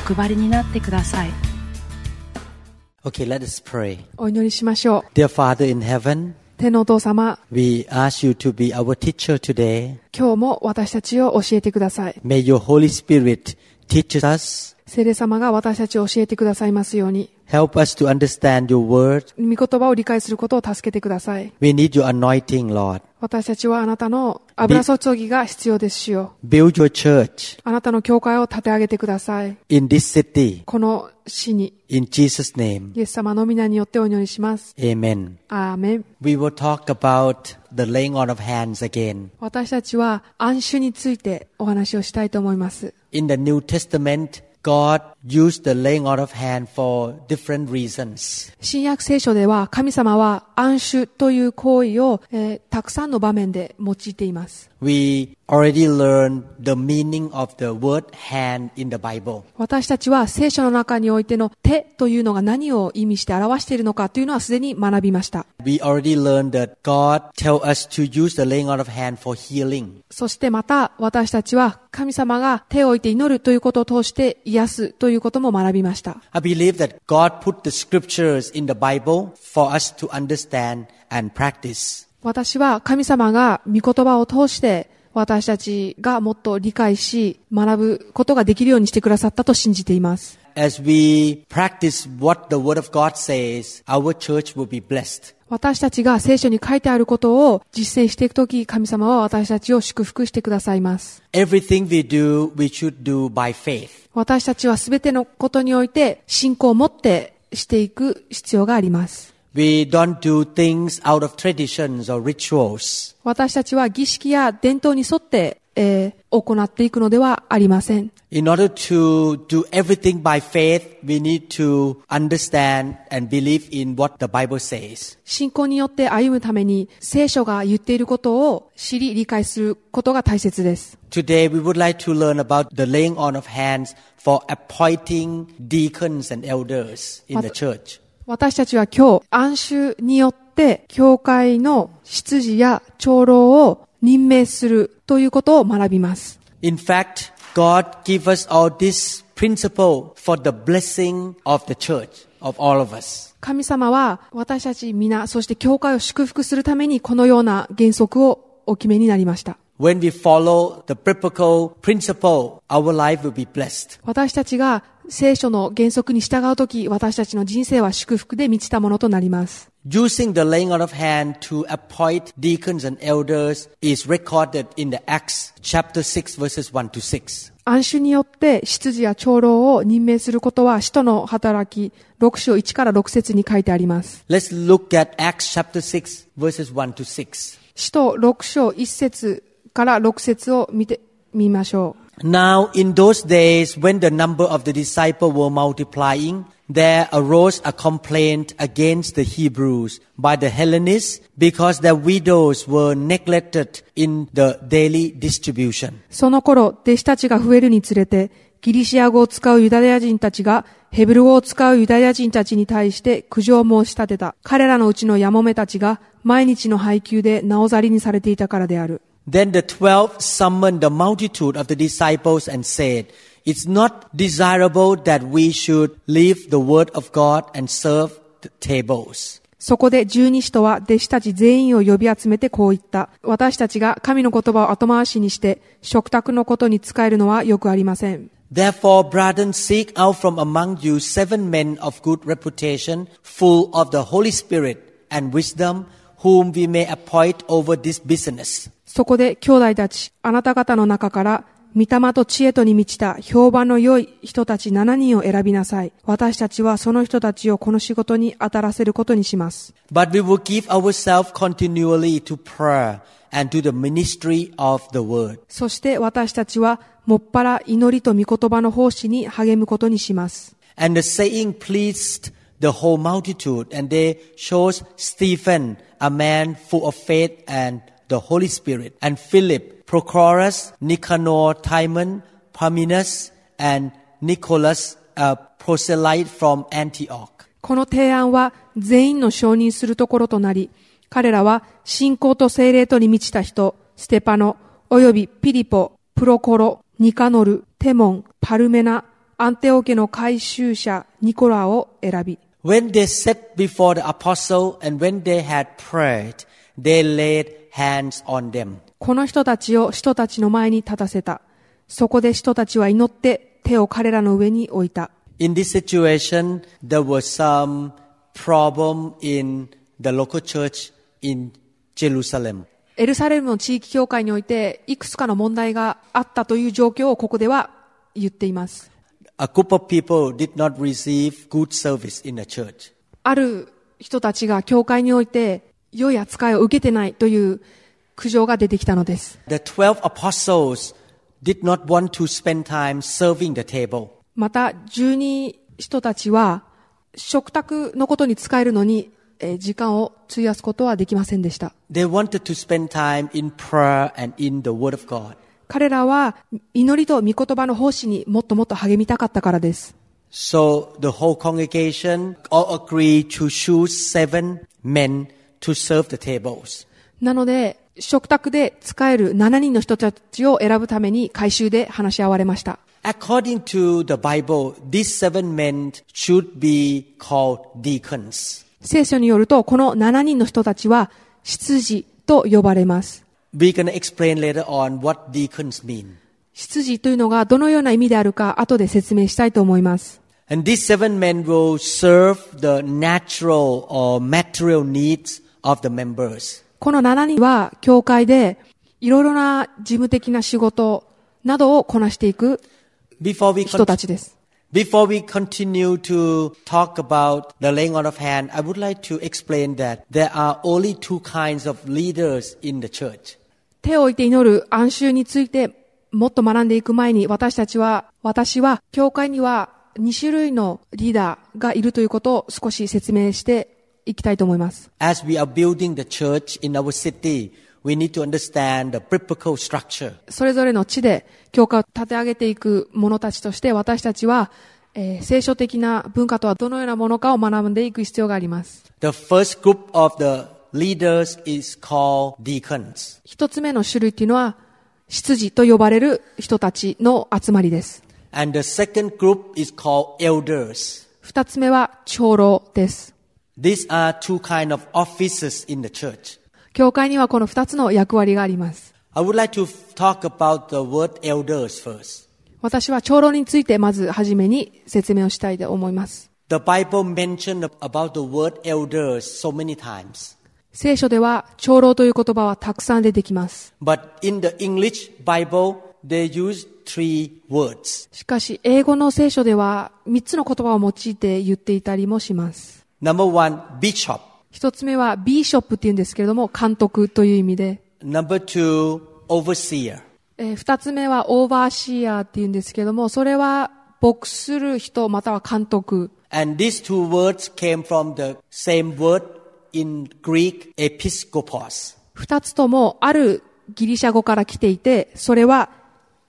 お配りになってください Okay, let us pray. お祈りしましょう。Dear Father in heaven, 天のお父様、we ask you to be our teacher today. 今日も私たちを教えてください。May your Holy Spirit teach us, 聖霊様が私たちを教えてくださいますように、help us to understand your word. 御言葉を理解することを助けてください。We need your anointing, Lord. 私たちはあなたの油注ぎが必要ですしよう。Build your church あなたの教会を立て上げてください。in this city. この死に、In Jesus' name. イエス様の皆によってお祈りします。Amen. アーメン。We will talk about the laying on of hands again. 私たちは暗種についてお話をしたいと思います。In the New Testament, God used the laying on of hand for different reasons. 新約聖書では神様は暗種という行為を、えーたくさんの場面で用いています。We already learned the meaning of the word hand in the Bible. 私たちは聖書の中においての手というのが何を意味して表しているのかというのはすでに学びました。We already learned that God tell us to use the laying on of hand for healing. そしてまた私たちは神様が手を置いて祈るということを通して癒すというということも学びました。私は神様が御言葉を通して私たちがもっと理解し学ぶことができるようにしてくださったと信じています。私たちが聖書に書いてあることを実践していくとき、神様は私たちを祝福してくださいます。Everything we do, we should do by faith. 私たちはすべてのことにおいて信仰を持ってしていく必要があります。We don't do things out of traditions or rituals. 私たちは儀式や伝統に沿って、えー行っていくのではありません。In order to do everything by faith, we need to understand and believe in what the Bible says. 信仰によって歩むために聖書が言っていることを知り理解することが大切です。Today, we would like to learn about the laying on of hands for appointing deacons and elders in the church. 私たちは今日、暗衆によって、教会の執事や長老を任命するということを学びます。In fact, God gave us all this principle for the blessing of the church, of all of us. 神様は私たち皆、そして教会を祝福するためにこのような原則をお決めになりました。When we follow the biblical principle, our life will be blessed. 私たちが聖書の原則に従うとき、私たちの人生は祝福で満ちたものとなります。Using the laying on of hand to appoint deacons and elders is recorded in the Acts chapter 6 verses 1 to 6. 暗衆によって執事や長老を任命することは使徒の働き6章1から6節に書いてあります。Let's look at Acts chapter 6 verses 1 to 6. 使徒6章1節から6節を見てみましょう。Now in those days when the number of the disciples were multiplying, there arose a complaint against the Hebrews by the Hellenists because their widows were neglected in the daily distribution. その頃、弟子たちが増えるにつれて、ギリシア語を使うユダヤ人たちが、ヘブル語を使うユダヤ人たちに対して苦情を申し立てた。彼らのうちのヤモメたちが、毎日の配給でなおざりにされていたからである。Then the twelve summoned the multitude of the disciples and said, It's not desirable that we should leave the word of God and serve the tables. そこで十二使徒は弟子たち全員を呼び集めてこう言った。私たちが神の言葉を後回しにして、食卓のことに使えるのはよくありません。 Therefore, brethren, seek out from among you seven men of good reputation, full of the Holy Spirit and wisdom, whom we may appoint over this business. そこで兄弟たち、あなた方の中から、御霊と知恵とに満ちた評判の良い人たち7人を選びなさい。私たちはその人たちをこの仕事に当たらせることにします。そして私たちは、もっぱら祈りと御言葉の奉仕に励むことにします。The Holy Spirit, and Philip, Prochorus, Nicanor, Timon, Parmenas, and Nicholas, a proselyte from Antioch. この提案は全員の承認するところとなり、彼らは信仰と精霊とに満ちた人、ステパノ、およびピリポ、プロコロ、ニカノル、テモン、パルメナ、アンテオ家の改宗者、ニコラを選び、When they sat before the apostle and when they had prayed, they laid hands on them. この人たちを人たちの前に立たせた。そこで人たちは祈って手を彼らの上に置いた。In this situation, there was some problem in the local church in Jerusalem. エルサレムの地域教会において、いくつかの問題があったという状況をここでは言っています。A group of people did not receive good service in the church. ある人たちが教会において良い扱いを受けてないという苦情が出てきたのです。また、十二人たちは、食卓のことに使えるのに、えー、時間を費やすことはできませんでした。彼らは、祈りと御言葉の奉仕にもっともっと励みたかったからです。To serve the tables. なので、食卓で使える7人の人たちを選ぶために回収で話し合われました。According to the Bible, these seven men should be called deacons. 聖書によると、この7人の人たちは、執事と呼ばれます。We're going to explain later on what deacons mean. 執事というのがどのような意味であるか、後で説明したいと思います。And these seven men will serve the natural or material needs of the members. この7人は、教会で、いろいろな事務的な仕事などをこなしていく Before we, 人たちです。before we continue to talk about the laying on of hand, I would like to explain that there are only two kinds of leaders in the church. 手を置いて祈る暗衆についてもっと学んでいく前に私たちは、私は教会には2種類のリーダーがいるということを少し説明していきたいと思います。As we are building the church in our city, we need to understand the biblical structure. それぞれの地で教会を立て上げていく者たちとして私たちは、えー聖書的な文化とはどのようなものかを学んでいく必要があります。The first group of the leaders is called deacons. 一つ目の種類っていうのは、執事と呼ばれる人たちの集まりです。And the second group is called elders. 二つ目は長老です。教会にはこの二つの役割があります。私は長老についてまず初めに説明をしたいと思います。聖書では長老という言葉はたくさん出てきます。しかし、英語の聖書では三つの言葉を用いて言っていたりもします。Number one, bishop. 一つ目は bishop って言うんですけれども、監督という意味で。Number two, overseer. えー二つ目は overseer って言うんですけれども、それは牧する人または監督。And these two words came from the same word in Greek, episkopos. 二つともあるギリシャ語から来ていて、それは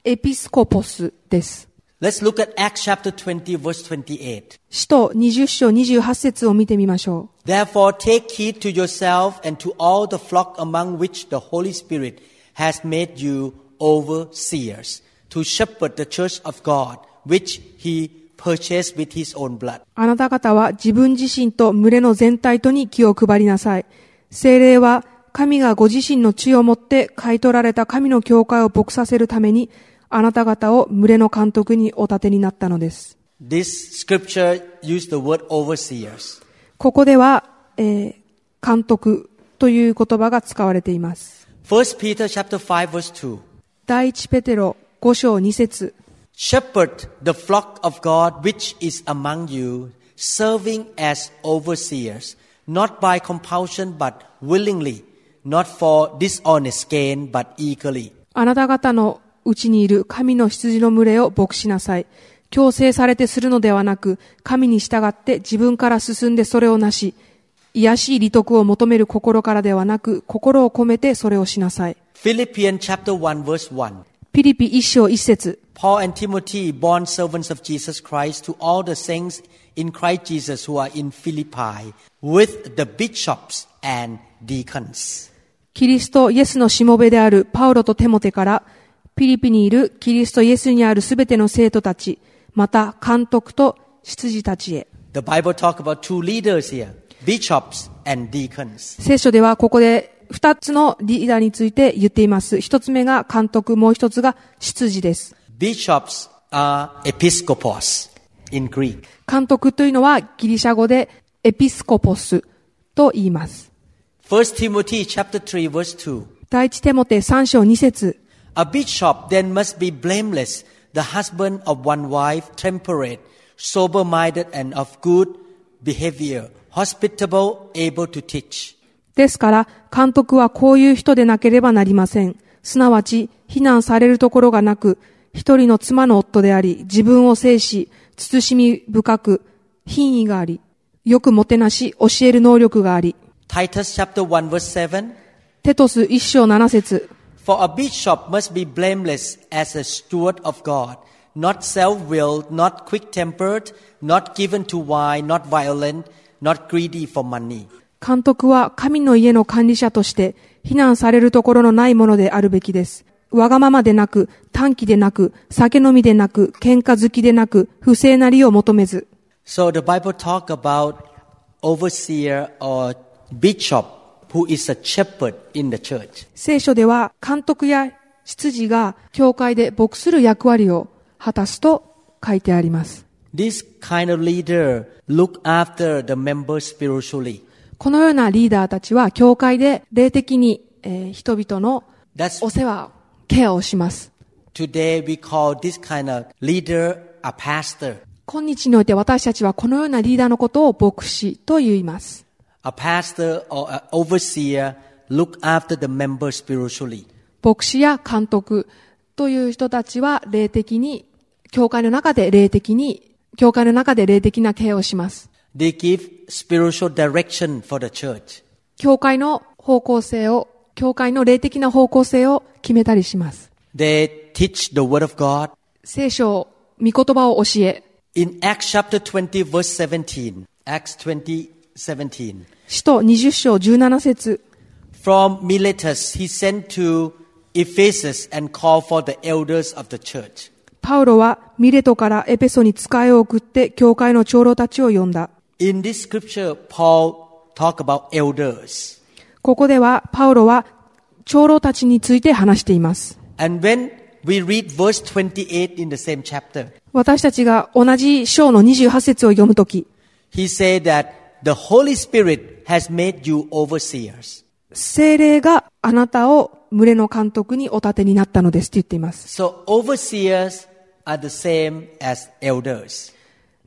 エピスコポスです。Let's look at Acts chapter 20 verse 28. 使徒20章28節を見てみましょう。Therefore take heed to yourself and to all the flock among which the Holy Spirit has made you overseers to shepherd the church of God, which he purchased with his own blood. あなた方は自分自身と群れの全体とに気を配りなさい。精霊は神がご自身の血をもって買い取られた神の教会を牧させるために、あなた方を群れの監督にお立てになったのです。This scripture used the word overseers. ここでは、えー監督という言葉が使われています。1 Peter chapter 5 verse 2. 第一ペテロ5章2節 Shepherd the flock of God which is among you, serving as overseers, not by compulsion but willingly, not for dishonest gain but eagerly. あなた方のうちにいる神の羊の群れを牧しなさい。強制されてするのではなく、神に従って自分から進んでそれをなし、癒しい利得を求める心からではなく、心を込めてそれをしなさい。Philippians chapter 1 verse 1. ピリピ一章一節 Paul and Timothy, born servants of Jesus Christ, to all the saints in Christ Jesus who are in Philippi, with the bishops and deacons. キリストイエスのしもべであるパウロとテモテから、ピリピにいるキリストイエスにあるすべての生徒たち、また監督と執事たちへ。The Bible talk about two leaders here, bishops and deacons. 聖書ではここで二つのリーダーについて言っています。一つ目が監督、もう一つが執事です。Bishops are episcopos in Greek. 監督というのはギリシャ語でエピスコポスと言います。1 Timothy chapter 3 verse 2. 第一テモテ3章2節 A bishop then must be blameless, the husband of one wife, temperate, sober-minded and of good behavior, hospitable, able to teach. ですから、監督はこういう人でなければなりません。すなわち、非難されるところがなく、一人の妻の夫であり、自分を制し、慎み深く、品位があり、よくもてなし、教える能力があり、Titus chapter 1 verse 7. テトス一章七節 For a bishop must be blameless as a steward of God, not self-willed, not quick-tempered, not given to wine, not violent, not greedy for money. 監督は神の家の管理者として、非難されるところのないものであるべきです。わがままでなく、短気でなく、酒飲みでなく、喧嘩好きでなく、不正なりを求めず、 So the Bible talk about overseer or bishop who is a shepherd in the church. 聖書では監督や執事が教会で牧する役割を果たすと書いてあります。This kind of leader look after the members spiritually. このようなリーダーたちは教会で霊的に、えー人々のお世話、ケアをします。today we call this kind of leader a pastor. 今日において私たちはこのようなリーダーのことを牧師と言います。A pastor or an overseer look after the members spiritually. 牧師や監督という人たちは霊的に、教会の中で霊的に、教会の中で霊的なケアをします。They give spiritual direction for the church. 教会の方向性を、教会の霊的な方向性を決めたりします。They teach the word of God. 聖書を、御言葉を教え、In Acts chapter 20 verse 17, Acts 20, 17. 使徒20章17節 From Miletus he sent to Ephesus and called for the elders of the church. パウロはミレトからエペソに使いを送って教会の長老たちを呼んだ。In this scripture, Paul talk about elders. ここではパウロは長老たちについて話しています。And when we read verse 28 in the same chapter, 私たちが同じ章の28節を読むとき、he said that the Holy Spirit has made you overseers. 精霊があなたを群れの監督にお立てになったのですって言っています。So overseers are the same as elders.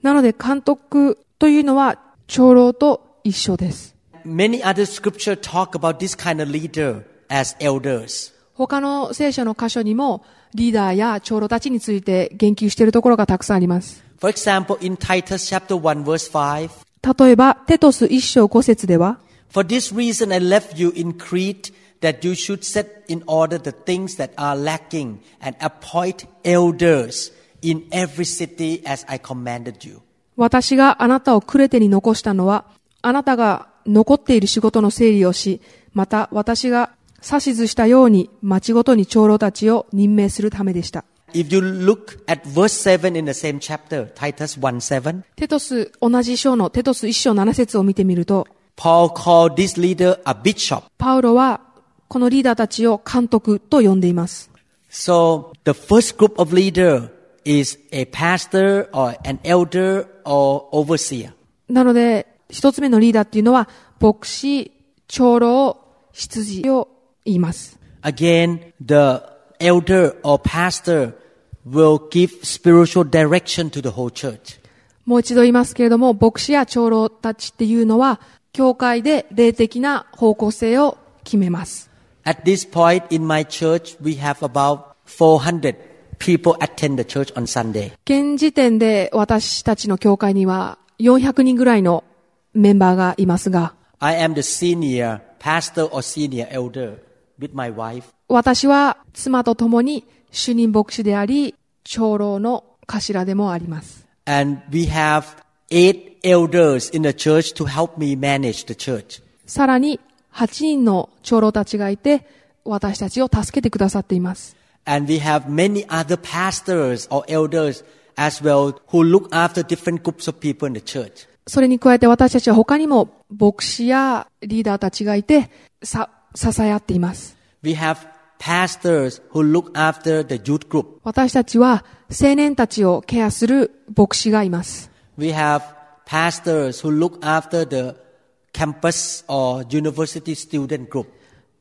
なので監督というのは長老と一緒です。Many other scripture talk about this kind of leader as elders. 他の聖書の箇所にもリーダーや長老たちについて言及しているところがたくさんあります。For example, in Titus chapter 1 verse 5, 例えば、テトス一章五節では、For this reason I left you in Crete that you should set in order the things that are lacking and appoint elders in every city as I commanded you. 私があなたをクレテに残したのは、あなたが残っている仕事の整理をし、また私が指図したように町ごとに長老たちを任命するためでした。If you look at verse 7 in the same chapter, Titus 1 7, テトス、同じ章のテトス一章七節を見てみると、Paul called this leader a bishop. パウロはこのリーダーたちを監督と呼んでいます。So the first group of leader is a pastor or an elder or overseer. なので、一つ目のリーダーっていうのは、牧師、長老、執事を言います。Again, the elder or pastor will give spiritual direction to the whole church. もう一度言いますけれども、牧師や長老たちっていうのは、教会で霊的な方向性を決めます。At this point in my church, we have about 400 people attend the church on Sunday. 現時点で私たちの教会には400人ぐらいのメンバーがいますが、I am the senior pastor or senior elder with my wife. 私は妻と共に主任牧師であり、長老の頭でもあります。And we have eight elders in the church to help me manage the church. さらに8人の長老たちがいて、私たちを助けてくださっています。And we have many other pastors or elders as well who look after different groups of people in the church. それに加えて私たちは他にも牧師やリーダーたちがいて、さ、支え合っています。We have pastors who look after the youth group. 私たちは青年たちをケアする牧師がいます。We have pastors who look after the campus or university student group.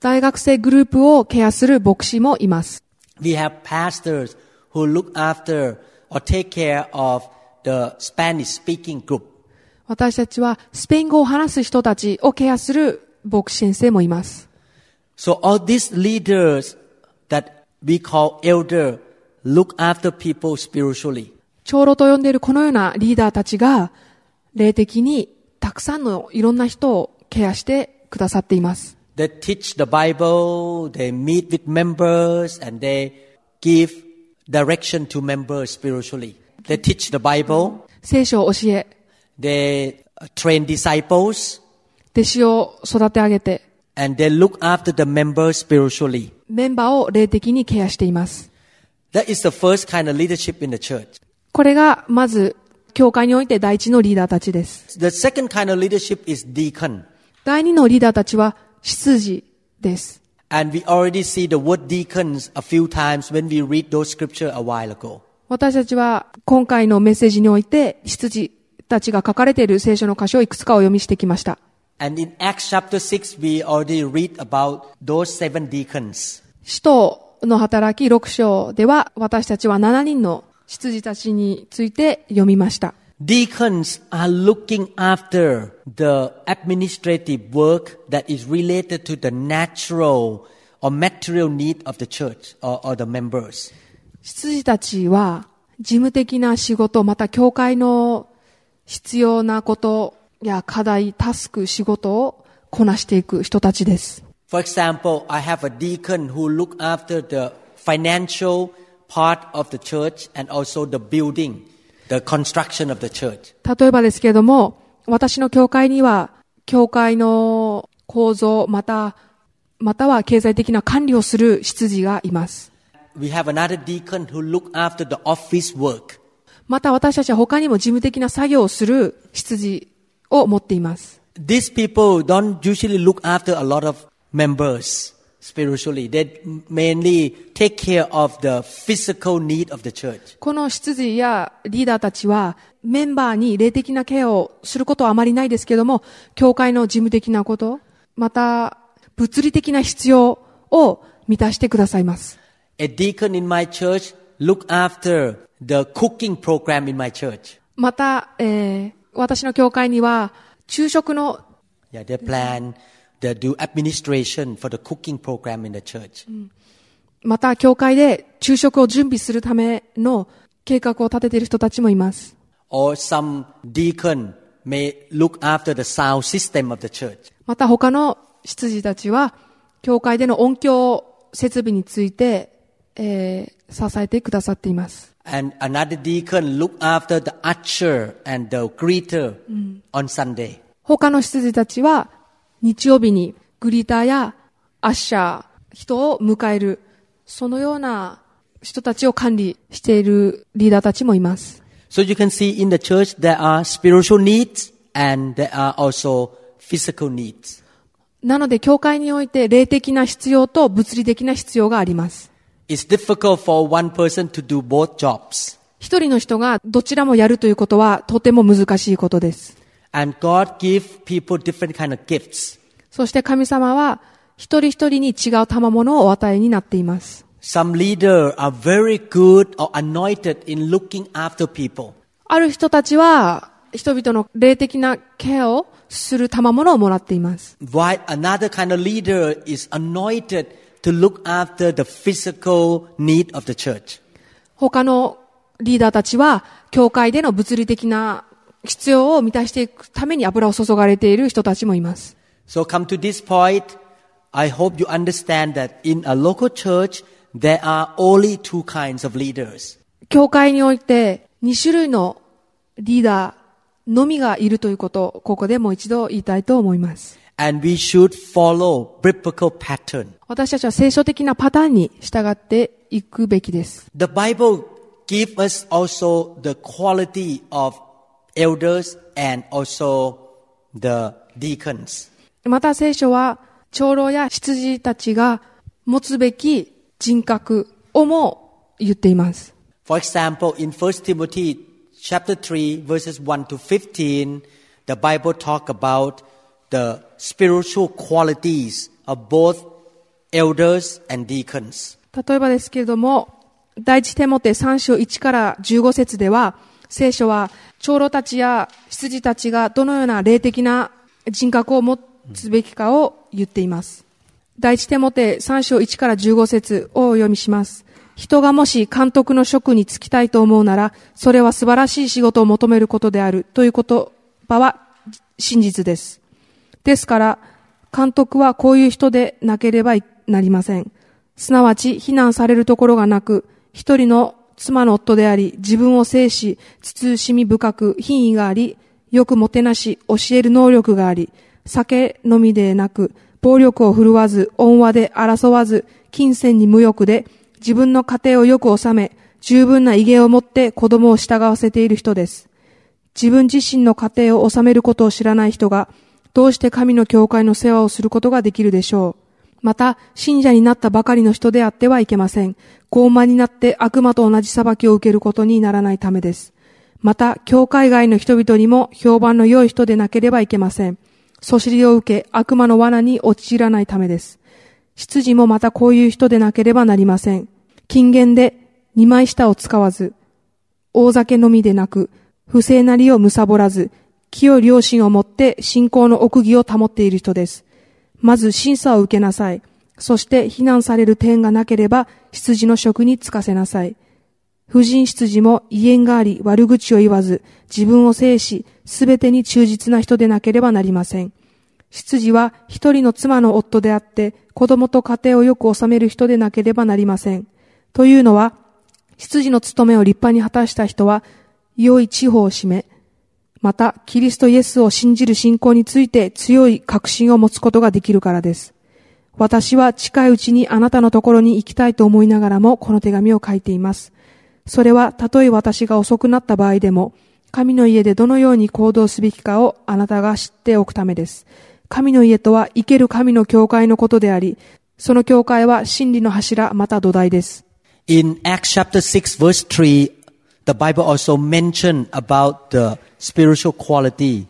大学生グループをケアする牧師もいます。We have pastors who look after or take care of the Spanish speaking group. 私たちはスペイン語を話す人たちをケアする牧師先生もいます。So all these leaders that we call elder look after people spiritually. 長老と呼んでいるこのようなリーダーたちが、霊的にたくさんのいろんな人をケアしてくださっています。They teach the Bible, they meet with members, and they give direction to members spiritually. They teach the Bible, 聖書を教え、they train disciples, 弟子を育て上げて、and they look after the members spiritually. メンバーを霊的にケアしています。That is the first kind of leadership in the church. これが、まず、教会において第一のリーダーたちです。The second kind of leadership is deacon. 第二のリーダーたちは、執事です。And we already see the word deacons a few times when we read those scripture a while ago. 私たちは、今回のメッセージにおいて、執事たちが書かれている聖書の箇所をいくつかお読みしてきました。And in Acts chapter 6, we already read about those seven deacons. 使徒の働き6章では、私たちは7人の執事たちについて読みました。Deacons are looking after the administrative work that is related to the natural or material need of the church or, or the members. 執事たちは、事務的な仕事、また教会の必要なことや課題、タスク、仕事をこなしていく人たちです。For example, I have a deacon who look after the financial part of the church and also the building, the construction of the church. 例えばですけれども、私の教会には、教会の構造、また、または経済的な管理をする執事がいます。We have another deacon who look after the office work. また私たちは他にも事務的な作業をする執事を持っています。These people don't usually look after a lot of members spiritually. They mainly take care of the physical need of the church. この執事やリーダーたちはメンバーに霊的なケアをすることはあまりないですけども、教会の事務的なこと、また物理的な必要を満たしてくださいます。A deacon in my church look after the cooking program in my church. また、えー私の教会には昼食のまた教会で昼食を準備するための計画を立てている人たちもいます。また他の執事たちは教会での音響設備について、えー、支えてくださっています。And another deacon look after the usher and the greeter on Sunday. 他の執事たちは、日曜日にグリーターやアッシャー、人を迎える、そのような人たちを管理しているリーダーたちもいます。So you can see in the church there are spiritual needs and there are also physical needs. なので、教会において霊的な必要と物理的な必要があります。一人の人がどちらもやるということはとても難しいことです。そして神様は一人一人に違う賜物をお与えになっています。ある人たちは人々の霊的なケアをする賜物をもらっています。To look after the physical need of the church. 他のリーダーたちは、教会での物理的な必要を満たしていくために油を注がれている人たちもいます。So come to this point, I hope you understand that in a local church, there are only two kinds of leaders. 教会において2種類のリーダーのみがいるということをここでもう一度言いたいと思います。And we should follow biblical pattern. 私たちは聖書的なパターンに従っていくべきです。 The Bible gives us also the quality of elders and also the deacons. また聖書は長老や羊たちが持つべき人格をも言っています。 For example, in 1 Timothy chapter 3 verses 1 to 15, the Bible talk about the spiritual qualities of both elders and deacons. 例えばですけれども、第一テモテ3章1から15節では、聖書は長老たちや羊たちがどのような霊的な人格を持つべきかを言っています。第一テモテ3章1から15節をお読みします。人がもし監督の職に就きたいと思うなら、それは素晴らしい仕事を求めることであるという言葉は真実です。ですから、監督はこういう人でなければなりません。すなわち、非難されるところがなく、一人の妻の夫であり、自分を制し、慎み深く、品位があり、よくもてなし、教える能力があり、酒飲みでなく、暴力を振るわず、恩和で争わず、金銭に無欲で、自分の家庭をよく治め、十分な威厳を持って子供を従わせている人です。自分自身の家庭を治めることを知らない人が、どうして神の教会の世話をすることができるでしょう。また、信者になったばかりの人であってはいけません。傲慢になって悪魔と同じ裁きを受けることにならないためです。また、教会外の人々にも評判の良い人でなければいけません。そしりを受け、悪魔の罠に陥らないためです。執事もまたこういう人でなければなりません。金言で二枚舌を使わず、大酒のみでなく、不正なりを貪らず、清い良心を持って信仰の奥義を保っている人です。まず審査を受けなさい。そして非難される点がなければ、羊の職に就かせなさい。婦人羊も威厳があり悪口を言わず、自分を制し、すべてに忠実な人でなければなりません。羊は一人の妻の夫であって、子供と家庭をよく治める人でなければなりません。というのは、羊の務めを立派に果たした人は、良い地方を占め、また、キリストイエスを信じる信仰について強い確信を持つことができるからです。私は近いうちにあなたのところに行きたいと思いながらもこの手紙を書いています。それはたとえ私が遅くなった場合でも、神の家でどのように行動すべきかをあなたが知っておくためです。神の家とは生ける神の教会のことであり、その教会は真理の柱また土台です。In Acts chapter 6 verse 3, the Bible also mentioned about the spiritual quality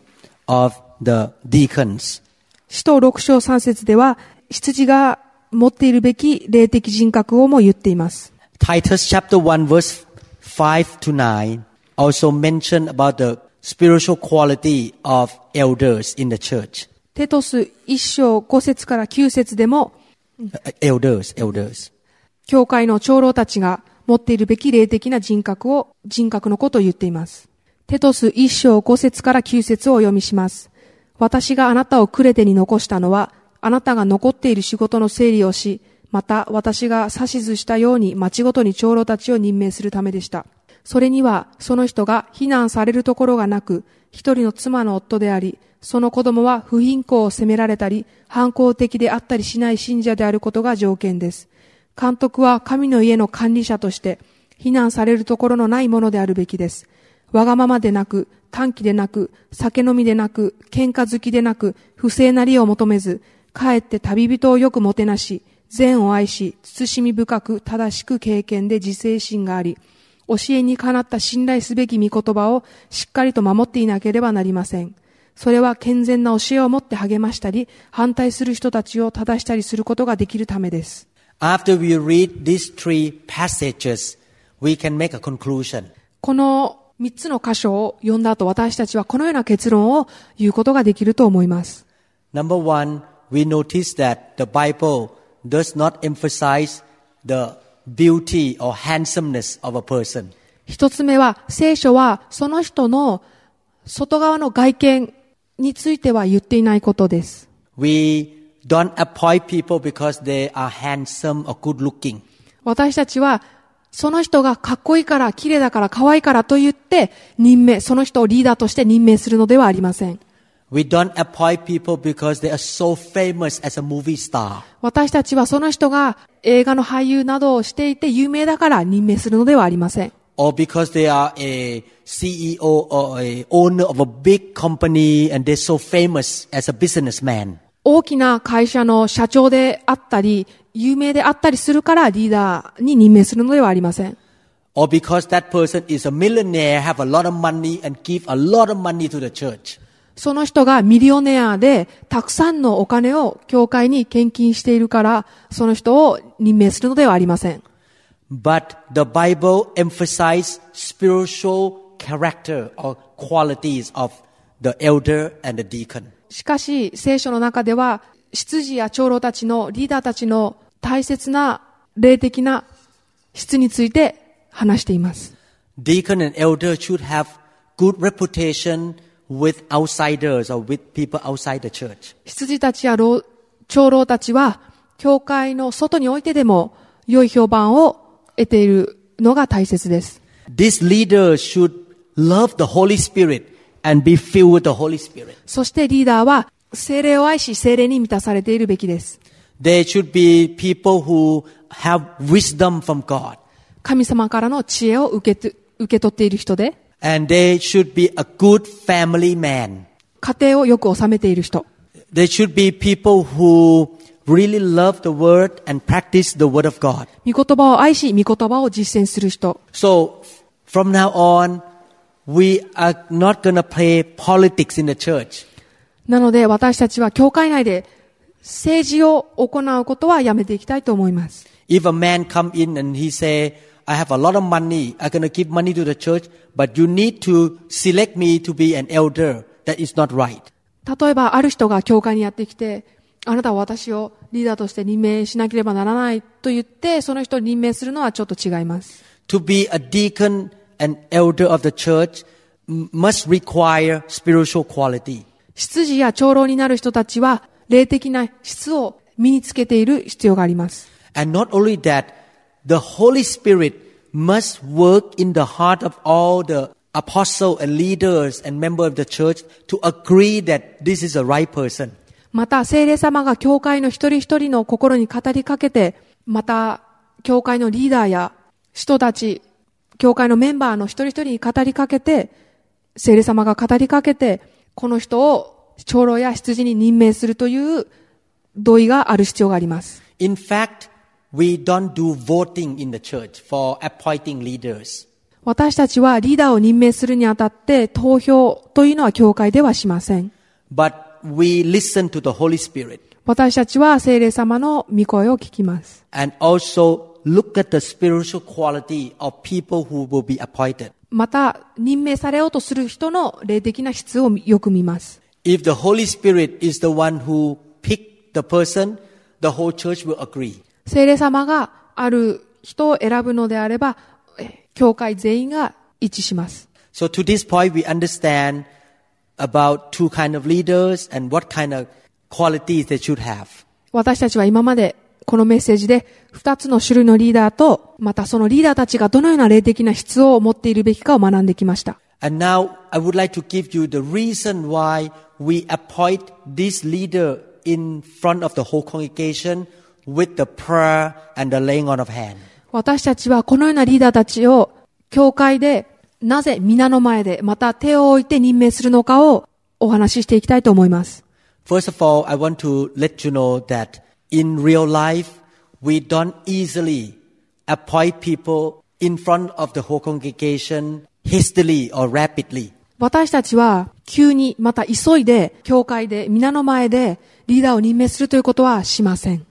of the deacons. 使徒6章3節では、羊が持っているべき霊的人格をも言っています。Titus chapter 1 verse 5 to 9 also mentioned about the spiritual quality of elders in the church. テトス1章5節から9節でも、Uh, Elders, elders. 教会の長老たちが持っているべき霊的な人格を、人格のことを言っています。テトス1章5節から9節をお読みします。私があなたをクレテに残したのは、あなたが残っている仕事の整理をし、また私が指図したように町ごとに長老たちを任命するためでした。それには、その人が非難されるところがなく、一人の妻の夫であり、その子供は不貧困を責められたり、反抗的であったりしない信者であることが条件です。監督は神の家の管理者として、非難されるところのないものであるべきです。わがままでなく、短気でなく、酒飲みでなく、喧嘩好きでなく、不正なりを求めず、かえって旅人をよくもてなし、善を愛し、慎み深く、正しく経験で自制心があり、教えにかなった信頼すべき御言葉をしっかりと守っていなければなりません。それは健全な教えを持って励ましたり、反対する人たちを正したりすることができるためです。After we read these three passages, we can make a conclusion. この三つの箇所を読んだ後、私たちはこのような結論を言うことができると思います。Number one, we notice that the Bible does not emphasize the beauty or handsomeness of a person. 一つ目は、聖書はその人の外側の外見については言っていないことです。We don't appoint people because they are handsome or good looking. 私たちは、その人がかっこいいから、綺麗だから、可愛いからと言って、任命、その人をリーダーとして任命するのではありません。私たちはその人が映画の俳優などをしていて有名だから任命するのではありません。大きな会社の社長であったり、有名であったりするからリーダーに任命するのではありません。その人がミリオネアでたくさんのお金を教会に献金しているからその人を任命するのではありません。しかし聖書の中では執事や長老たちのリーダーたちの大切な霊的な質について話しています。Deacon and elder should have good reputation with outsiders or with people outside the church. 羊たちや老長老たちは、教会の外においてでも良い評判を得ているのが大切です。These leaders should love the Holy Spirit and be filled with the Holy Spirit. そしてリーダーは、精霊を愛し精霊に満たされているべきです。They should be people who have wisdom from God. 神様からの知恵を受けと受け取っている人で、 And they should be a good family man. 家庭をよく収めている人。 They should be people who really love the word and practice the word of God. 御言葉を愛し、御言葉を実践する人。 So from now on, we are not going to play politics in the church. なので私たちは教会内で 政治を行うことはやめていきたいと思います。If a man come in and he say, I have a lot of money, I'm to give money to the church, but you need to select me to be an elder. That is not right. 例えばある人が教会にやってきて、あなたは私をリーダーとして任命しなければならないと言って、その人を任命するのはちょっと違います。To be a deacon and elder of the church must require spiritual quality. 執事や長老になる人たちは、霊的な質を身につけている必要があります。And not only that, the Holy Spirit must work in the heart of all the apostles and leaders and members of the church to agree that this is a right person. また、聖霊様が教会の一人一人の心に語りかけて、また、教会のリーダーや人たち、教会のメンバーの一人一人に語りかけて、聖霊様が語りかけて、この人を長老や羊に任命するという同意がある必要があります。In fact, we don't do voting in the church for appointing leaders. 私たちはリーダーを任命するにあたって投票というのは教会ではしません。But we listen to the Holy Spirit 私たちは聖霊様の御声を聞きます。and also look at the spiritual quality of people who will be appointed. また、任命されようとする人の霊的な質をよく見ます。If the Holy Spirit is the one who picked the person, the whole church will agree. 聖霊様がある人を選ぶのであれば、え教会全員が一致します。So to this point, we understand about two kind of leaders and what kind of qualities they should have. 私たちは今までこのメッセージで二つの種類のリーダーと、またそのリーダーたちがどのような霊的な質を持っているべきかを学んできました。And now I would like to give you the reason why we appoint this leader in front of the whole congregation with the prayer and the laying on of hand. 私たちはこのようなリーダーたちを教会でなぜ皆の前でまた手を置いて任命するのかをお話ししていきたいと思います。 First of all, I want to let you know that in real life, we don't easily appoint people in front of the whole congregation hastily or rapidly. 私たちは急にまた急いで教会で皆の前でリーダーを任命するということはしません。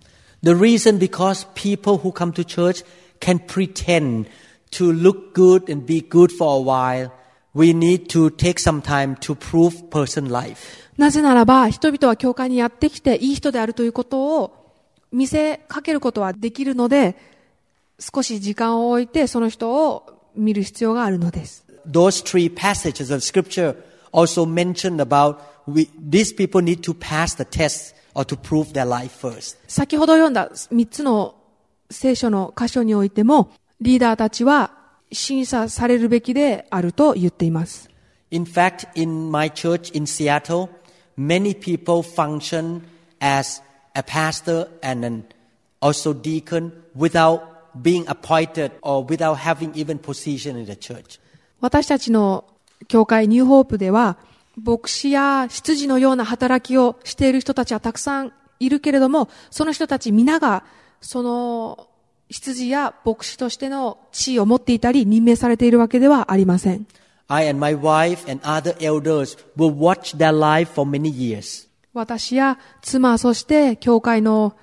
The reason because people who come to church can pretend to look good and be good for a while. We need to take some time to prove person life. なぜならば、人々は教会にやってきて、いい人であるということを見せかけることはできるので、少し時間を置いて、その人を見る必要があるのです。Those three passages of scripture also mentioned about we, these people need to pass the test or to prove their life first. 先ほど読んだ3つの聖書の箇所においても、リーダーたちは審査されるべきであると言っています。 In fact, in my church in Seattle, many people function as a pastor and an also deacon without being appointed or without having even position in the church. 私たちの教会ニューホープでは、牧師や執事のような働きをしている人たちはたくさんいるけれども、その人たち皆が、その執事や牧師としての地位を持っていたり、任命されているわけではありません。I and my wife and other elders will watch their life for many years. 私や妻、そして教会の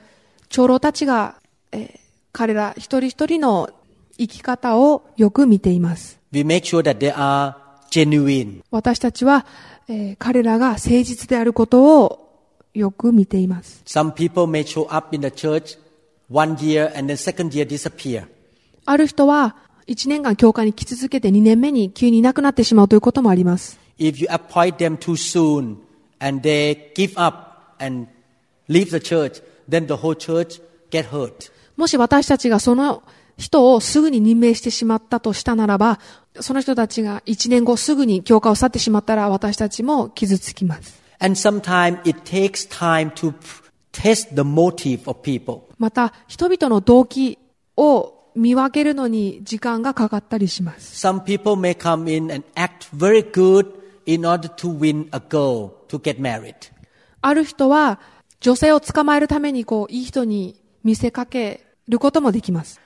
長老たちが、えー彼ら一人一人の生き方をよく見ています。We make sure that they are genuine. 私たちは、えー彼らが誠実であることをよく見ています。Some people may show up in the church one year and then second year disappear. ある人は一年間教会に来続けて2年目に急にいなくなってしまうということもあります。If you appoint them too soon and they give up and leave the church, then the whole church get hurt. もし私たちがその人をすぐに任命してしまったとしたならば、その人たちが一年後すぐに教科を去ってしまったら私たちも傷つきます。また、人々の動機を見分けるのに時間がかかったりします。ある人は女性を捕まえるためにこう、いい人に見せかけることもできます。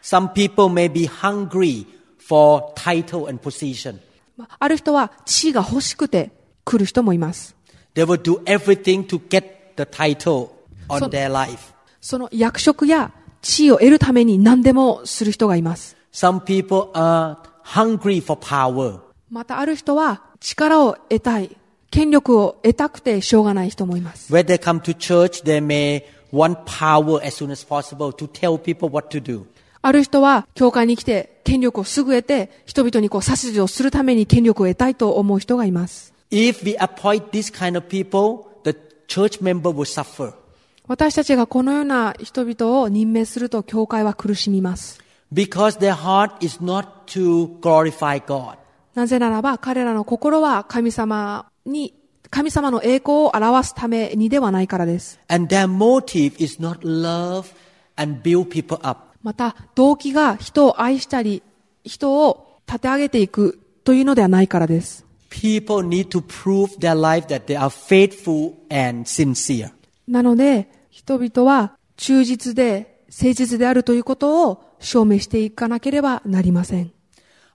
For title and position. まあある人は地位が欲しくて来る人もいます。They will do everything to get the title on their life. その役職や地位を得るために何でもする人がいます。Some people are hungry for power. またある人は力を得たい、権力を得たくてしょうがない人もいます。When they come to church, they may want power as soon as possible to tell people what to do. ある人は教会に来て権力をすぐ得て人々にこう指図をするために権力を得たいと思う人がいます。If we appoint this kind of people, the church member will suffer. 私たちがこのような人々を任命すると教会は苦しみます。Because their heart is not to glorify God. なぜならば彼らの心は神様に、神様の栄光を表すためにではないからです。And their motive is not love and build people up. また動機が人を愛したり、人を立て上げていくというのではないからです。People need to prove their life that they are faithful and sincere. なので、人々は忠実で誠実であるということを証明していかなければなりません。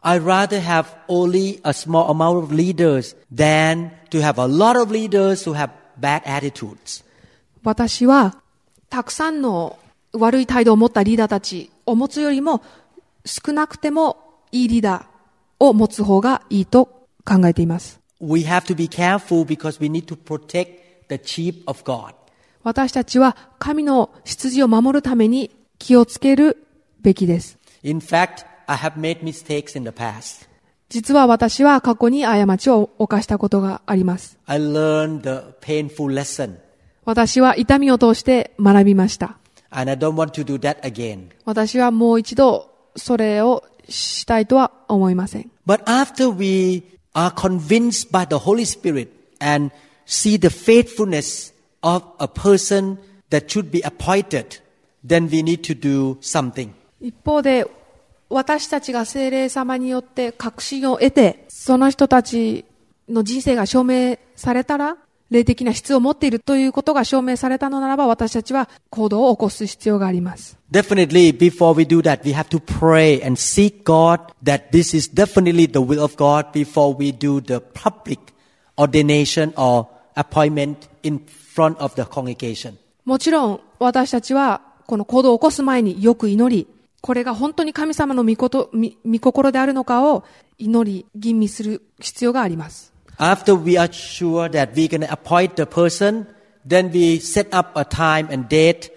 I'd rather have only a small amount of leaders than to have a lot of leaders who have bad attitudes. 私は、たくさんの悪い態度を持ったリーダーたちを持つよりも少なくてもいいリーダーを持つ方がいいと考えています。私たちは神の羊を守るために気をつけるべきです。実は私は過去に過ちを犯したことがあります。私は痛みを通して学びました。and I don't want to do that again. 私はもう一度それをしたいとは思いません。 But after we are convinced by the Holy Spirit and see the faithfulness of a person that should be appointed, then we need to do something. 一方で、私たちが精霊様によって確信を得て、その人たちの人生が証明されたら、 霊的な質を持っているということが証明されたのならば、私たちは行動を起こす必要があります。Definitely, before we do that, we have to pray and seek God that this is definitely the will of God before we do the public ordination or appointment in front of the congregation. もちろん、私たちはこの行動を起こす前によく祈り、これが本当に神様の御こと、御御心であるのかを祈り、吟味する必要があります。After we are sure that we're going to appoint the person, then we set up a time and date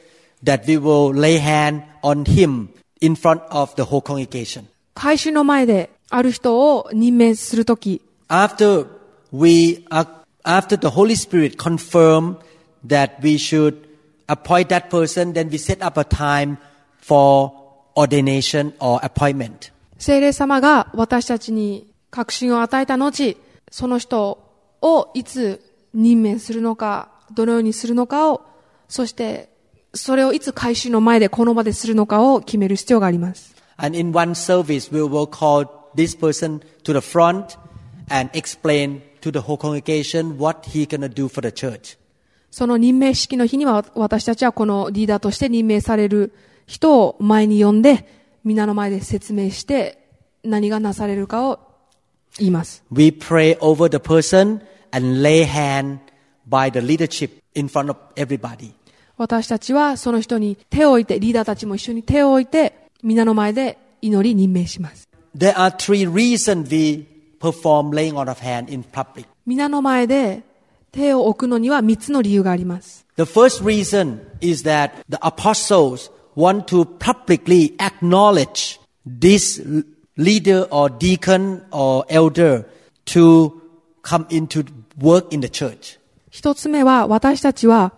that we will lay hand on him in front of the whole congregation. 会衆の前である人を任命するとき、 After we are, after the Holy Spirit confirm that we should appoint that person, then we set up a time for ordination or appointment. 聖霊様が私たちに確信を与えた後、 その人をいつ任命するのか、どのようにするのかを、そしてそれをいつ会衆の前でこの場でするのかを決める必要があります。And in one service, we will call this person to the front and explain to the whole congregation what he gonna do for the church. その任命式の日には私たちはこのリーダーとして任命される人を前に呼んで、皆の前で説明して何がなされるかを言います。We pray over the person and lay hand by the leadership in front of everybody. 私たちはその人に手を置いて、リーダーたちも一緒に手を置いて、皆の前で祈り任命します。There are three reasons we perform laying on of hand in public. 皆の前で手を置くのには三つの理由があります。The first reason is that the apostles want to publicly acknowledge this leader or deacon or elder to come into work in the church. 一つ目は私たちは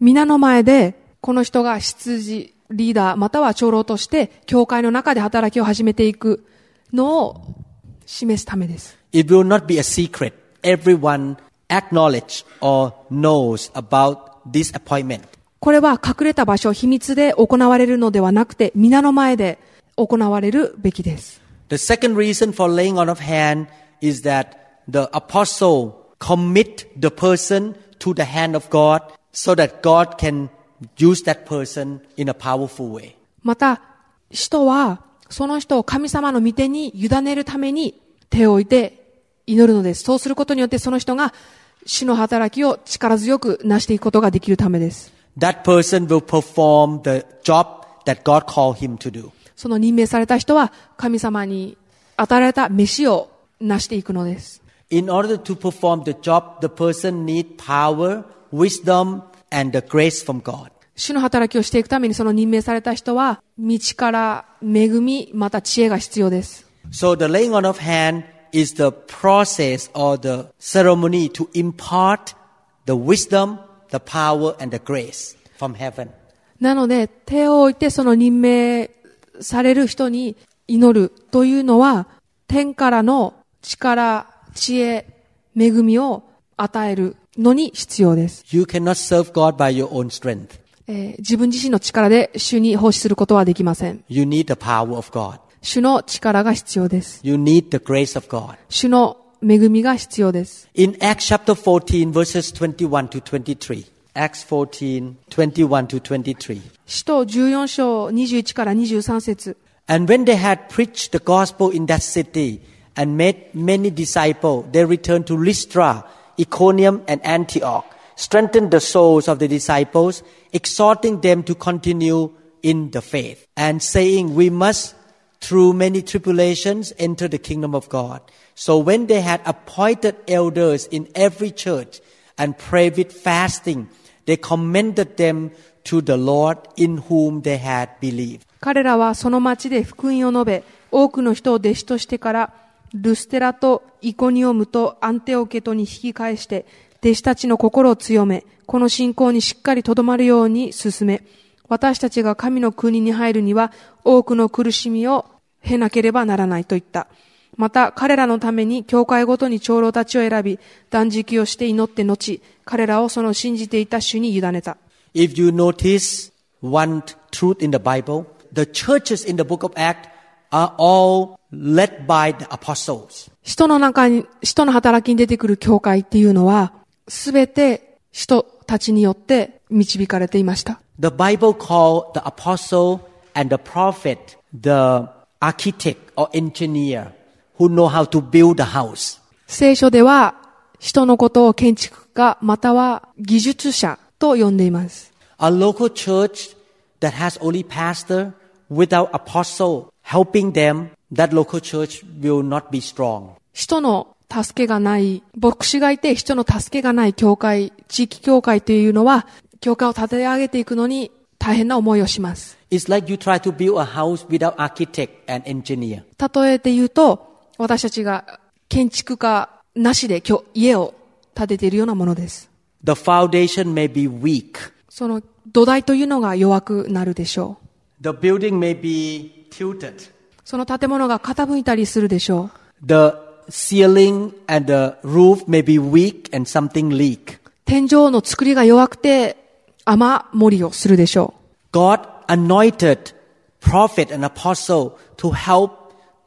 皆の前でこの人が執事、リーダーまたは長老として教会の中で働きを始めていくのを示すためです。It will not be a secret. Everyone acknowledge or knows about this appointment. これは隠れた場所、秘密で行われるのではなくて皆の前で行われるべきです。The second reason for laying on of hand is that the apostle commit the person to the hand of God so that God can use that person in a powerful way. また、人はその人を神様の御手に委ねるために手を置いて祈るのです。そうすることによってその人が主の働きを力強く成していくことができるためです。 That person will perform the job that God called him to do. その任命された人は神様に与えられた飯を成していくのです。In order to perform the job, the person need power, wisdom, and the grace from God. 主の働きをしていくためにその任命された人は道から恵み、また知恵が必要です。So the laying on of hand is the process or the ceremony to impart the wisdom, the power, and the grace from heaven. なので手を置いてその任命される人に祈るというのは天からの力、知恵、恵みを与えるのに必要です。You cannot serve God by your own strength. えー自分自身の力で主に奉仕することはできません。You need the power of God. 主の力が必要です。You need the grace of God. 主の恵みが必要です。In Acts chapter 14 verses 21 to 23. Acts 14, 21 to 23. 使徒14章21から23節 And when they had preached the gospel in that city and made many disciples, they returned to Lystra, Iconium, and Antioch, strengthened the souls of the disciples, exhorting them to continue in the faith, and saying, We must, through many tribulations, enter the kingdom of God. So when they had appointed elders in every church and prayed with fasting, they commended them to the Lord in whom they had believed. 彼らはその町で福音を述べ、多くの人を弟子としてから、ルステラとイコニオムとアンテオケトに引き返して、弟子たちの心を強め、この信仰にしっかりとどまるように進め、私たちが神の国に入るには、多くの苦しみを経なければならないと言った。また、彼らのために教会ごとに長老たちを選び、断食をして祈って後、彼らをその信じていた主に委ねた。If you notice one truth in the Bible, the churches in the book of Acts are all led by the apostles. 人の中に、人の働きに出てくる教会っていうのは、すべて人たちによって導かれていました。The Bible called the apostle and the prophet the architect or engineer who know how to build the house. 聖書では、人のことを建築家または技術者と呼んでいます。A local church that has only pastor without apostle helping them, that local church will not be strong. 人の助けがない、牧師がいて人の助けがない教会、地域教会というのは、教会を立て上げていくのに大変な思いをします。It's like you try to build a house without architect and engineer. 例えて言うと、私たちが建築家なしで今日家を建てているようなものです。The foundation may be weak. その土台というのが弱くなるでしょう。The building may be tilted. その建物が傾いたりするでしょう。The ceiling and the roof may be weak and something leak. 天井の作りが弱くて雨漏りをするでしょう。God anointed prophet and apostle to help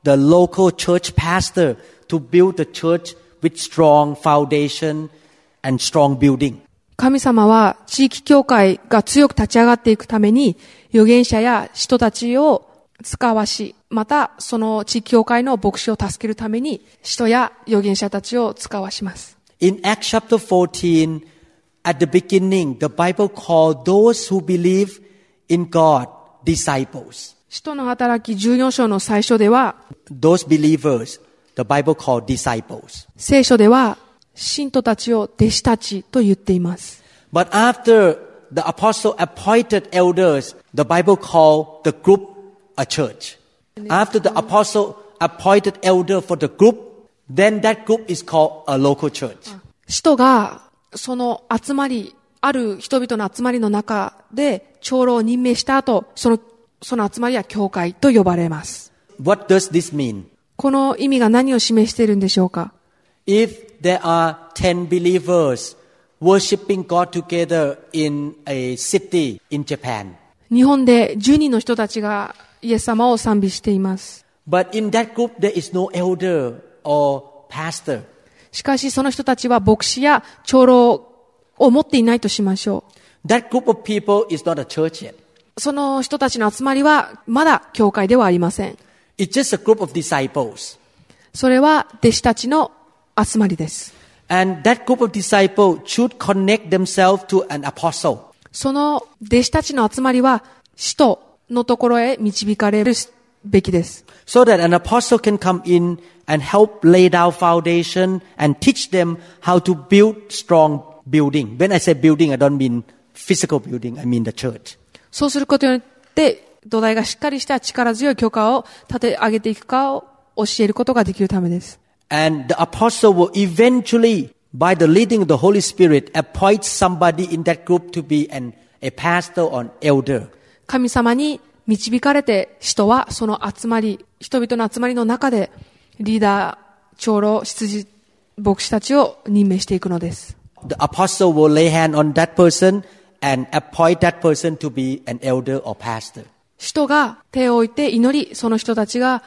the local church pastor to build the church with strong foundation and strong building. 神様は地域教会が強く立ち上がっていくために預言者や人たちを使わし、またその地域教会の牧師を助けるために人や預言者たちを使わします。In Acts chapter 14, at the beginning, the Bible called those who believe in God disciples. 使徒の働き14章の最初では、Those believers, the Bible called disciples. 聖書では信徒たちを弟子たちと言っています。But after the apostle appointed elders, the Bible called the group a church. After the apostle appointed elder for the group, then that group is called a local church. 使徒がその集まり、ある人々の集まりの中で長老を任命した後、その、その集まりは教会と呼ばれます。What does this mean? この意味が何を示しているんでしょうか If there are 10 believers worshiping God together in a city in Japan, 日本で10人の人たちがイエス様を賛美しています。but in that group there is no elder or pastor, しかしその人たちは牧師や長老を持っていないとしましょ that group of people is not a church yet. う。その人たちの集まりはまだ教会ではありません。It's just a group of disciples. それは弟子たちの集まりです。And that group of disciples should connect themselves to an apostle. その弟子たちの集まりは使徒のところへ導かれるべきです。So that an apostle can come in and help lay down foundation and teach them how to build strong building. When I say building, I don't mean physical building, I mean the church. そうすることによって土台がしっかりした力強い許可を立て上げていくかを教えることができるためです。And the apostle will eventually, by the leading of the Holy Spirit, appoint somebody in that group to be an, a pastor or an elder. 神様に導かれて人はその集まり、人々の集まりの中でリーダー、長老、羊、牧師たちを任命していくのです。The apostle will lay hand on that person and appoint that person to be an elder or pastor. 人が手を置いて祈り、その人たちが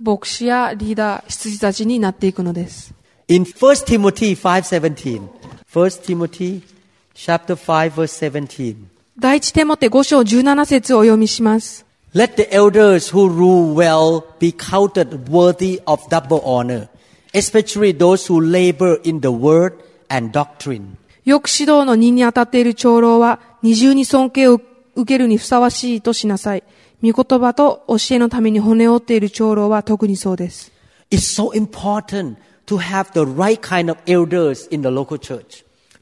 牧師やリーダー、羊たちになっていくのです。 In 1 Timothy 5:17, 1 Timothy chapter 5 verse 17. 第一テモテ5章17節をお読みします。 Let the elders who rule well be counted worthy of double honor, especially those who labor in the word and doctrine. よく指導の任に当たっている長老は、二重に尊敬を受けるにふさわしいとしなさい。御言葉と教えのために骨折っている長老は特にそうです。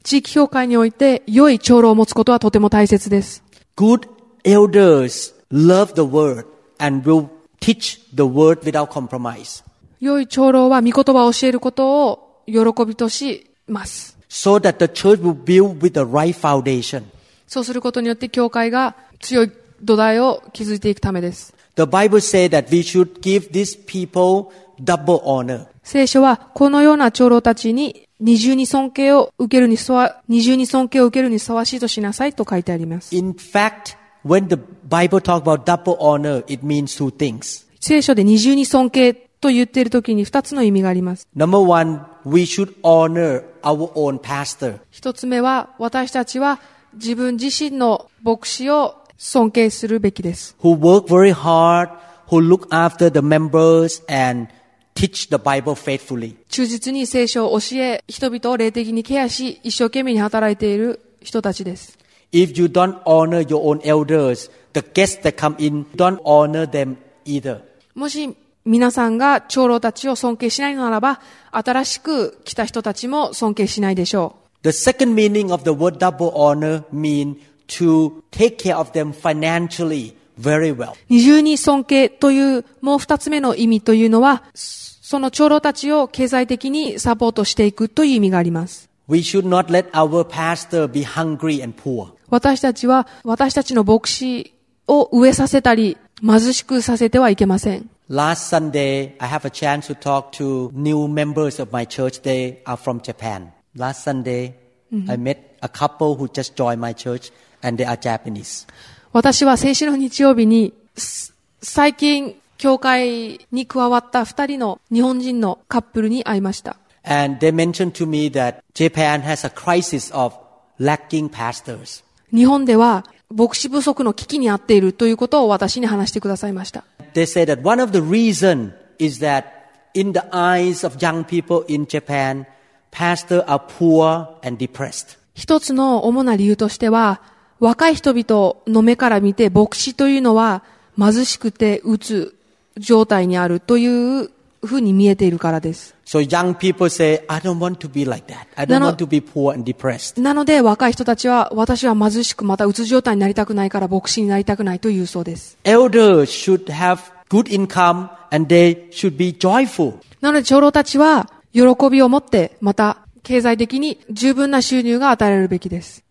地域協会において良い長老を持つことはとても大切です。良い長老は御言葉を教えることを喜びとします。So that the church will build with the right foundation. そうすることによって教会が強い土台を築いていくためです。The Bible says that we should give these people double honor. 聖書はこのような長老たちに二重に尊敬を受けるにそわ、二重に尊敬を受けるにふさわしいとしなさいと書いてあります。In fact, when the Bible talks about double honor, it means two things. 聖書で二重に尊敬と言っている時に二つの意味があります。Number one, we should honor our own pastor. 一つ目は私たちは自分自身の牧師を尊敬するべきです。who work very hard, who look after the members and teach the Bible faithfully. 忠実に聖書を教え、人々を霊的にケアし、一生懸命に働いている人たちです。If you don't honor your own elders, the guests that come in don't honor them either. もし皆さんが長老たちを尊敬しないのならば、新しく来た人たちも尊敬しないでしょ The second meaning of the word double honor mean to take care of them financially very well. う。二重に尊敬というもう二つ目の意味というのは、その長老たちを経済的にサポートしていくという意味があります。We should not let our pastor be hungry and poor. 私たちは私たちの牧師を飢えさせたり貧しくさせてはいけません。Last Sunday, I have a chance to talk to new members of my church. They are from Japan. Last Sunday, I met a couple who just joined my church and they are Japanese. 私は先週の日曜日に、す最近、教会に加わった二人の日本人のカップルに会いました。 And they mentioned to me that Japan has a crisis of lacking pastors. 日本では 牧師不足の危機にあっているということを私に話してくださいました。一つの主な理由としては、若い人々の目から見て牧師というのは貧しくて鬱状態にあるというふうに見えているからです。なので若い人たちは私は貧しくまたうつ状態になりたくないから牧師になりたくないというそうです。なので長老たちは喜びを持ってまた経済的に十分な収入が与えられるべきです。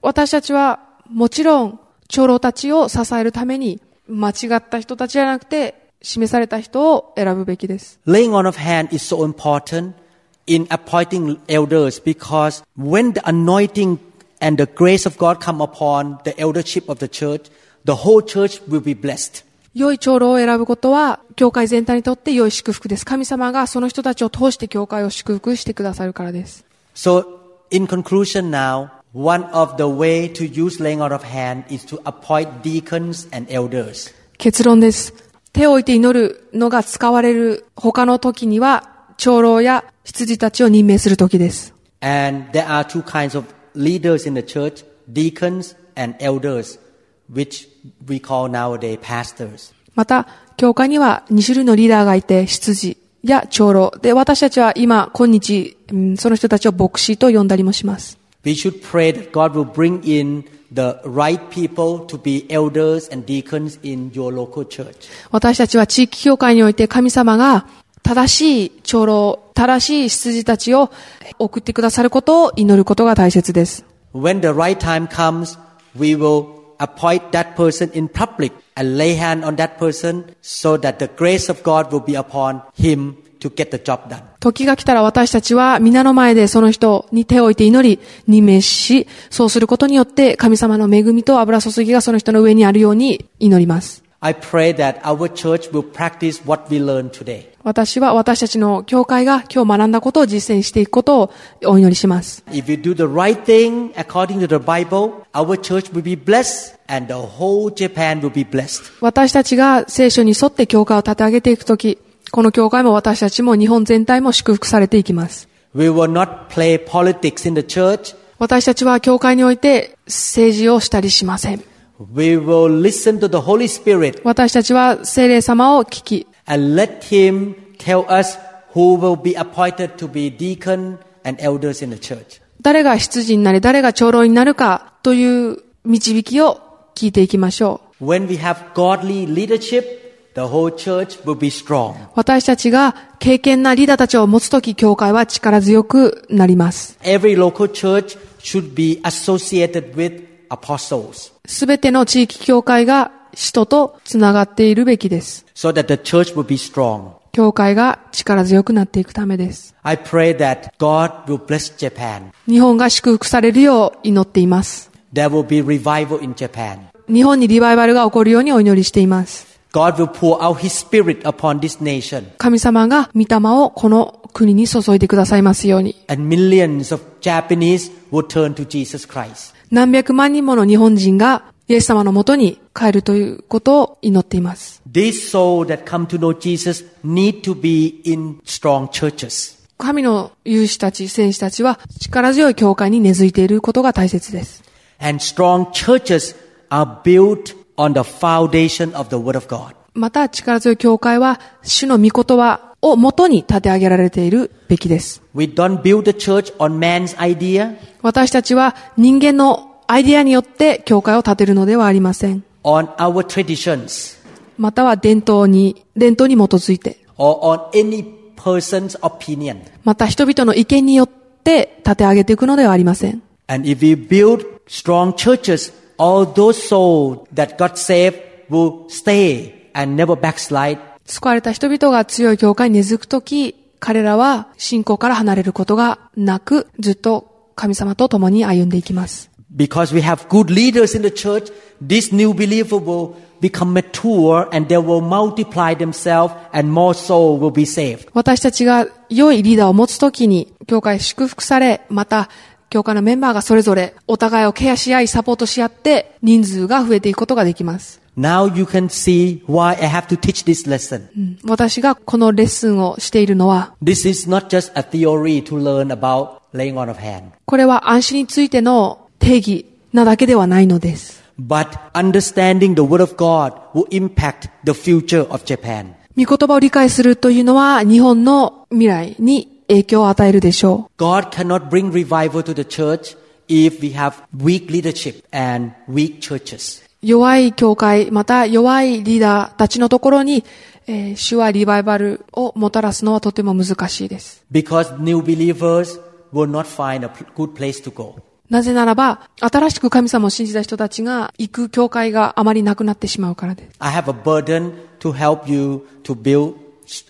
私たちはもちろん長老たちを支えるために間違った人たちじゃなくて示された人を選ぶべきです。Laying on of hand is so important in appointing elders because when the anointing and the grace of God come upon the eldership of the church, the whole church will be blessed. 良い長老を選ぶことは、教会全体にとって良い祝福です。神様がその人たちを通して教会を祝福してくださるからです。So, in conclusion now, one of the way to use laying on of hand is to appoint deacons and elders. 結論です。手を置いて祈るのが使われる他の時には、長老や羊たちを任命する時です。And there are two kinds of leaders in the church, deacons and elders, which we call nowadays pastors. また、教会には2種類のリーダーがいて、羊や長老。で、私たちは今、今日、うんその人たちを牧師と呼んだりもします。We should pray that God will bring in the right people to be elders and deacons in your local church. 私たちは地域教会において神様が正しい長老、正しい羊たちを送ってくださることを祈ることが大切です。 When the right time comes, we will appoint that person in public and lay hand on that person so that the grace of God will be upon him 時が来たら私たちは皆の前でその人に手を置いて祈り、任命し、そうすることによって神様の恵みと油注ぎがその人の上にあるように祈ります。私は私たちの教会が今日学んだことを実践していくことをお祈りします。私たちが聖書に沿って教会を立て上げていくとき、この教会も私たちも日本全体も祝福されていきます。We will not play politics in the church. 私たちは教会において政治をしたりしません。We will listen to the Holy Spirit 私たちは聖霊様を聞き、and let Him tell us who will be appointed to be deacon and elders in the church. 誰が羊になり、誰が長老になるかという導きを聞いていきましょう。When we have godly leadership, 私たちが敬虔なリーダーたちを持つとき、教会は力強くなります。すべての地域教会が使徒とつながっているべきです。教会が力強くなっていくためです。日本が祝福されるよう祈っています。日本にリバイバルが起こるようにお祈りしています。God will pour out His Spirit upon this nation. 神様が御霊をこの国に注いでくださいますように。And millions of Japanese will turn to Jesus Christ. 何百万人もの日本人がイエス様のもとに帰るということを祈っています。These souls that come to know Jesus need to be in strong churches. 神の勇士たち、戦士たちは力強い教会に根付いていることが大切です。And strong churches are built on the foundation of the Word of God. また力強い教会は主の御言葉を元に立て上げられているべきです。We don't build the church on man's idea, 私たちは人間のアイデアによって教会を建てるのではありません。on our traditions, または伝統に、伝統に基づいて、or on any person's opinion. また人々の意見によって立て上げていくのではありません。And if we build strong churches, all those souls that got saved will stay and never backslide. 救われた人々が強い教会に根付くとき、彼らは信仰から離れることがなく、ずっと神様と共に歩んでいきます。Because we have good leaders in the church, this new believer will become mature and they will multiply themselves and more souls will be saved. 私たちが良いリーダーを持つときに、教会祝福され、また、教会のメンバーがそれぞれお互いをケアし合い、サポートし合って、人数が増えていくことができます。私がこのレッスンをしているのは、これは安心についての定義なだけではないのです。御見言葉を理解するというのは日本の未来に影響を与えるでしょう。弱い教会、また弱いリーダーたちのところに、えー、主はリバイバルをもたらすのはとても難しいです。なぜならば、新しく神様を信じた人たちが行く教会があまりなくなってしまうからです。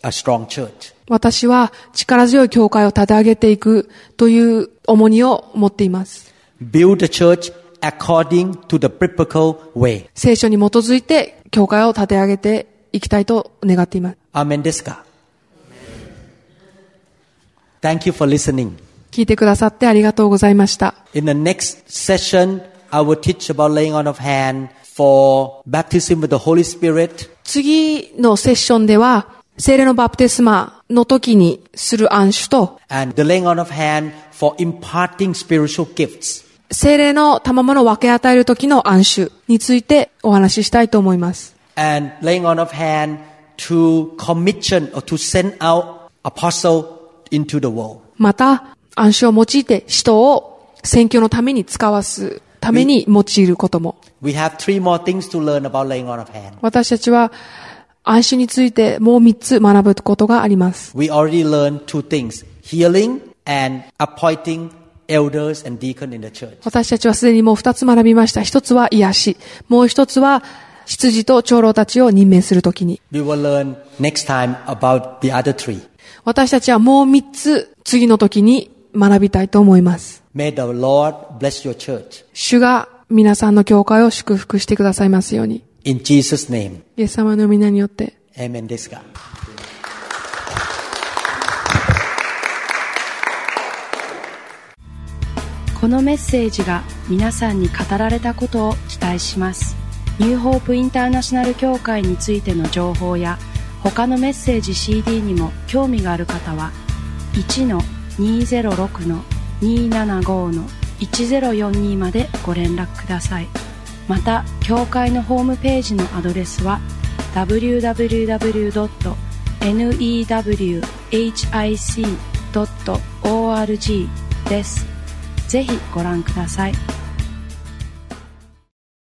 A strong church. 私は力強い教会を立て上げていくという重荷を持っています。Build the church according to the biblical way. 聖書に基づいて教会を立て上げていきたいと願っています。Amen ですか Thank you for listening. 聞いてくださってありがとうございました。In the next session, I will teach about laying on of hand for baptism with the Holy Spirit 次のセッションでは、聖霊のバプテスマの時にする暗種と、聖霊の賜物を分け与える時の暗種についてお話ししたいと思います。また、暗種を用いて人を選挙のために使わすために用いることも。私たちは、暗守についてもう三つ学ぶことがあります。We already learned two things, healing and appointing elders and deacon in the church. 私たちはすでにもう二つ学びました。一つは癒し。もう一つは執事と長老たちを任命するときに。We will learn next time about the other three. 私たちはもう三つ次の時に学びたいと思います。May the Lord bless your church. 主が皆さんの教会を祝福してくださいますように。In Jesus' name. イエス様の皆によって。Amen. ですかこのメッセージが皆さんに語られたことを期待しますニューホープインターナショナル協会についての情報や他のメッセージ CD にも興味がある方は1-206-275-1042までご連絡くださいまた教会のホームページのアドレスは www.newhic.org ですぜひご覧ください。